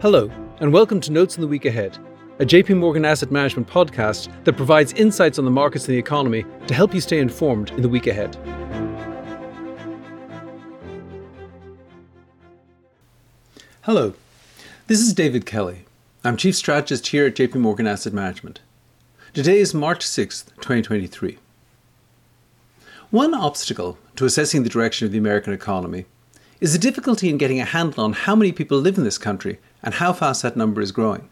Hello, and welcome to Notes on the Week Ahead, a JP Morgan Asset Management podcast that provides insights on the markets and the economy to help you stay informed in the week ahead. Hello, this is David Kelly. I'm Chief Strategist here at JP Morgan Asset Management. Today is March 6th, 2023. One obstacle to assessing the direction of the American economy is the difficulty in getting a handle on how many people live in this country and how fast that number is growing.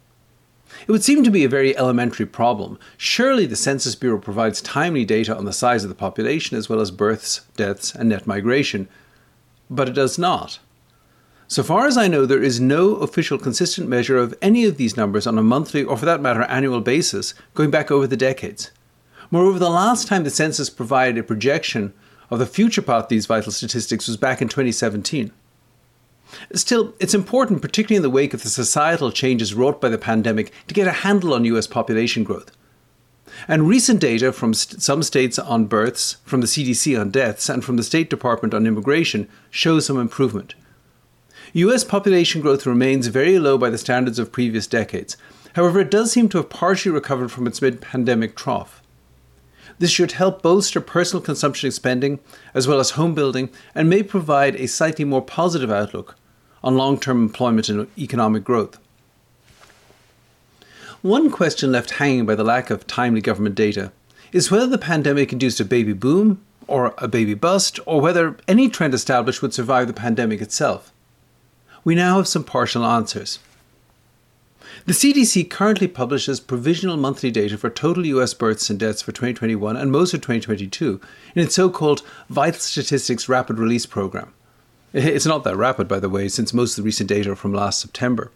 It would seem to be a very elementary problem. Surely the Census Bureau provides timely data on the size of the population as well as births, deaths, and net migration, but it does not. So far as I know, there is no official consistent measure of any of these numbers on a monthly or, for that matter, annual basis going back over the decades. Moreover, the last time the census provided a projection of the future path of these vital statistics was back in 2017. Still, it's important, particularly in the wake of the societal changes wrought by the pandemic, to get a handle on US population growth. And recent data from st- some states on births, from the CDC on deaths, and from the State Department on immigration show some improvement. US population growth remains very low by the standards of previous decades. However, it does seem to have partially recovered from its mid pandemic trough. This should help bolster personal consumption spending as well as home building and may provide a slightly more positive outlook on long term employment and economic growth. One question left hanging by the lack of timely government data is whether the pandemic induced a baby boom or a baby bust, or whether any trend established would survive the pandemic itself. We now have some partial answers. The CDC currently publishes provisional monthly data for total US births and deaths for 2021 and most of 2022 in its so called Vital Statistics Rapid Release Program. It's not that rapid, by the way, since most of the recent data are from last September.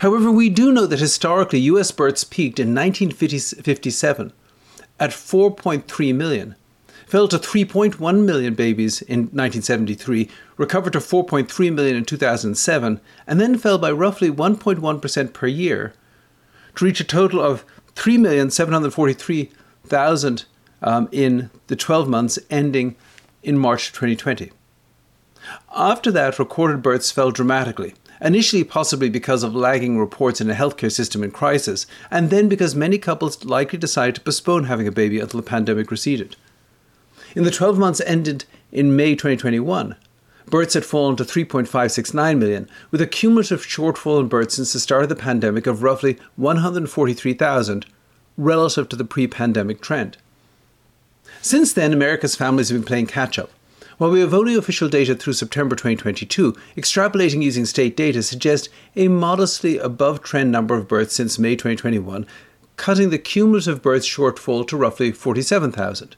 However, we do know that historically US births peaked in 1957 at 4.3 million, fell to 3.1 million babies in 1973, recovered to 4.3 million in 2007, and then fell by roughly 1.1% per year to reach a total of 3,743,000 um, in the 12 months ending in March 2020. After that, recorded births fell dramatically, initially possibly because of lagging reports in a healthcare system in crisis, and then because many couples likely decided to postpone having a baby until the pandemic receded. In the 12 months ended in May 2021, births had fallen to 3.569 million, with a cumulative shortfall in births since the start of the pandemic of roughly 143,000 relative to the pre pandemic trend. Since then, America's families have been playing catch up, while we have only official data through September 2022, extrapolating using state data suggests a modestly above trend number of births since May 2021, cutting the cumulative birth shortfall to roughly 47,000.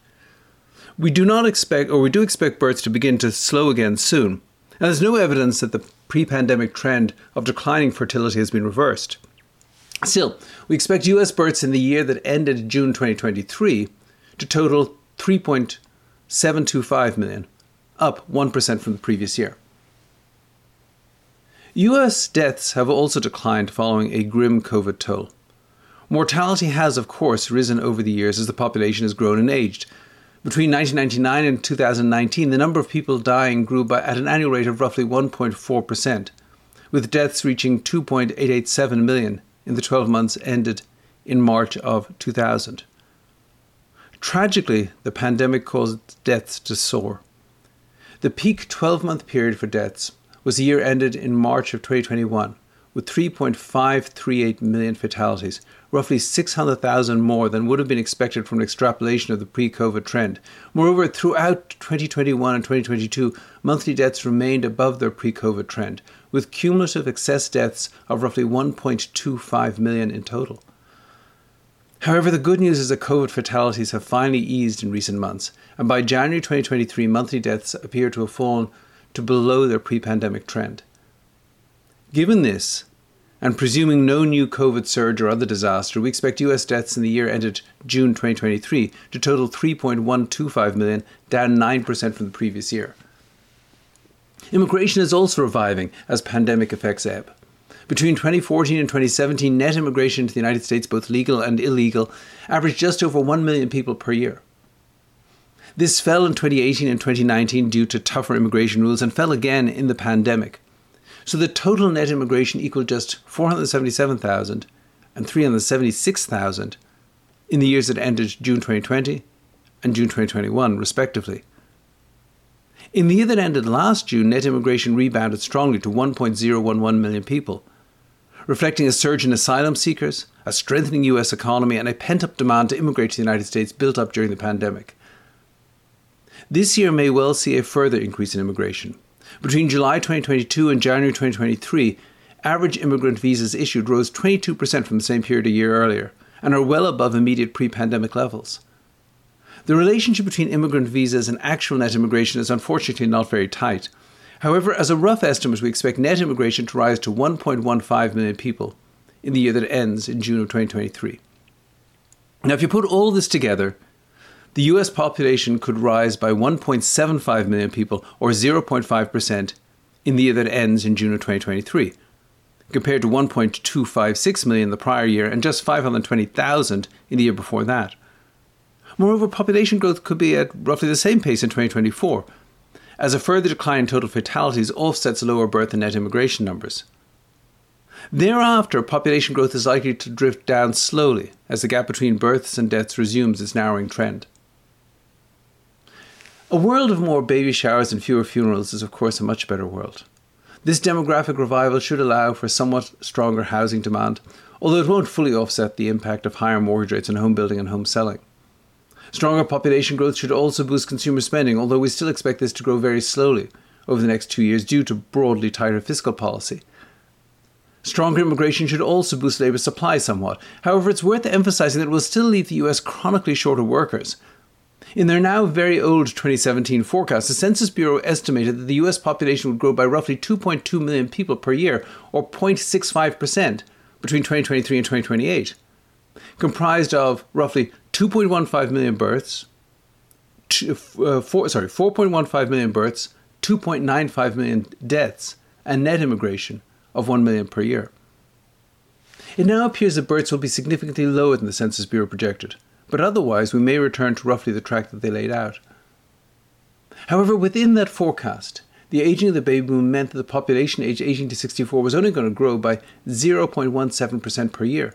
We do not expect, or we do expect births to begin to slow again soon, and there's no evidence that the pre pandemic trend of declining fertility has been reversed. Still, we expect US births in the year that ended June 2023 to total 3.725 million, up 1% from the previous year. US deaths have also declined following a grim COVID toll. Mortality has, of course, risen over the years as the population has grown and aged. Between 1999 and 2019, the number of people dying grew by, at an annual rate of roughly 1.4%, with deaths reaching 2.887 million in the 12 months ended in March of 2000. Tragically, the pandemic caused deaths to soar. The peak 12 month period for deaths was the year ended in March of 2021, with 3.538 million fatalities, roughly 600,000 more than would have been expected from an extrapolation of the pre COVID trend. Moreover, throughout 2021 and 2022, monthly deaths remained above their pre COVID trend, with cumulative excess deaths of roughly 1.25 million in total. However, the good news is that COVID fatalities have finally eased in recent months, and by January 2023, monthly deaths appear to have fallen to below their pre pandemic trend. Given this, and presuming no new COVID surge or other disaster, we expect US deaths in the year ended June 2023 to total 3.125 million, down 9% from the previous year. Immigration is also reviving as pandemic effects ebb. Between 2014 and 2017, net immigration to the United States, both legal and illegal, averaged just over 1 million people per year. This fell in 2018 and 2019 due to tougher immigration rules and fell again in the pandemic. So the total net immigration equaled just 477,000 and 376,000 in the years that ended June 2020 and June 2021, respectively. In the year that ended last June, net immigration rebounded strongly to 1.011 million people, reflecting a surge in asylum seekers, a strengthening US economy, and a pent up demand to immigrate to the United States built up during the pandemic. This year may well see a further increase in immigration. Between July 2022 and January 2023, average immigrant visas issued rose 22% from the same period a year earlier and are well above immediate pre pandemic levels. The relationship between immigrant visas and actual net immigration is unfortunately not very tight. However, as a rough estimate, we expect net immigration to rise to 1.15 million people in the year that ends in June of 2023. Now, if you put all this together, the US population could rise by 1.75 million people, or 0.5%, in the year that ends in June of 2023, compared to 1.256 million the prior year and just 520,000 in the year before that. Moreover, population growth could be at roughly the same pace in 2024, as a further decline in total fatalities offsets lower birth and net immigration numbers. Thereafter, population growth is likely to drift down slowly as the gap between births and deaths resumes its narrowing trend. A world of more baby showers and fewer funerals is, of course, a much better world. This demographic revival should allow for somewhat stronger housing demand, although it won't fully offset the impact of higher mortgage rates on home building and home selling. Stronger population growth should also boost consumer spending, although we still expect this to grow very slowly over the next two years due to broadly tighter fiscal policy. Stronger immigration should also boost labour supply somewhat. However, it's worth emphasising that it will still leave the US chronically short of workers. In their now very old 2017 forecast, the Census Bureau estimated that the US population would grow by roughly 2.2 million people per year, or 0.65%, between 2023 and 2028, comprised of roughly 2.15 million births, two, uh, four, sorry, 4.15 million births, 2.95 million deaths, and net immigration of 1 million per year. It now appears that births will be significantly lower than the Census Bureau projected, but otherwise we may return to roughly the track that they laid out. However, within that forecast, the aging of the baby boom meant that the population aged 18 to 64 was only going to grow by 0.17% per year,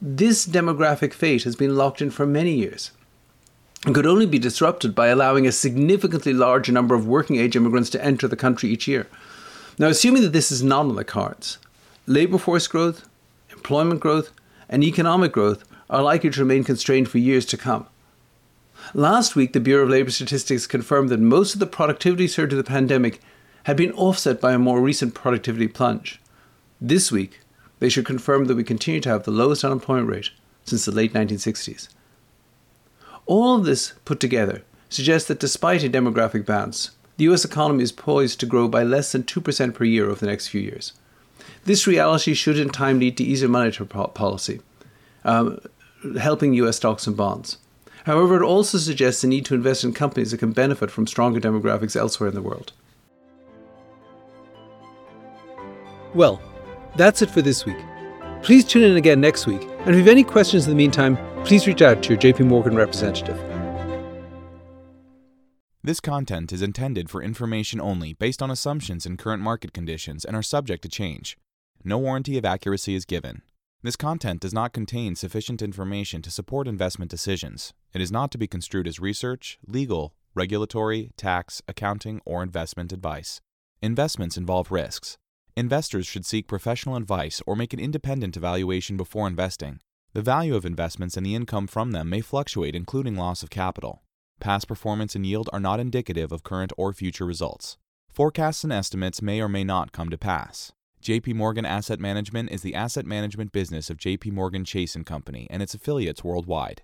this demographic fate has been locked in for many years and could only be disrupted by allowing a significantly larger number of working age immigrants to enter the country each year. Now, assuming that this is not on the cards, labour force growth, employment growth, and economic growth are likely to remain constrained for years to come. Last week, the Bureau of Labour Statistics confirmed that most of the productivity surge of the pandemic had been offset by a more recent productivity plunge. This week, they should confirm that we continue to have the lowest unemployment rate since the late 1960s. All of this put together suggests that despite a demographic bounce, the US economy is poised to grow by less than 2% per year over the next few years. This reality should in time lead to easier monetary policy, um, helping US stocks and bonds. However, it also suggests the need to invest in companies that can benefit from stronger demographics elsewhere in the world. Well, that's it for this week. Please tune in again next week, and if you have any questions in the meantime, please reach out to your JP Morgan representative. This content is intended for information only based on assumptions and current market conditions and are subject to change. No warranty of accuracy is given. This content does not contain sufficient information to support investment decisions. It is not to be construed as research, legal, regulatory, tax, accounting, or investment advice. Investments involve risks. Investors should seek professional advice or make an independent evaluation before investing. The value of investments and the income from them may fluctuate, including loss of capital. Past performance and yield are not indicative of current or future results. Forecasts and estimates may or may not come to pass. JP Morgan Asset Management is the asset management business of JP Morgan Chase & Company and its affiliates worldwide.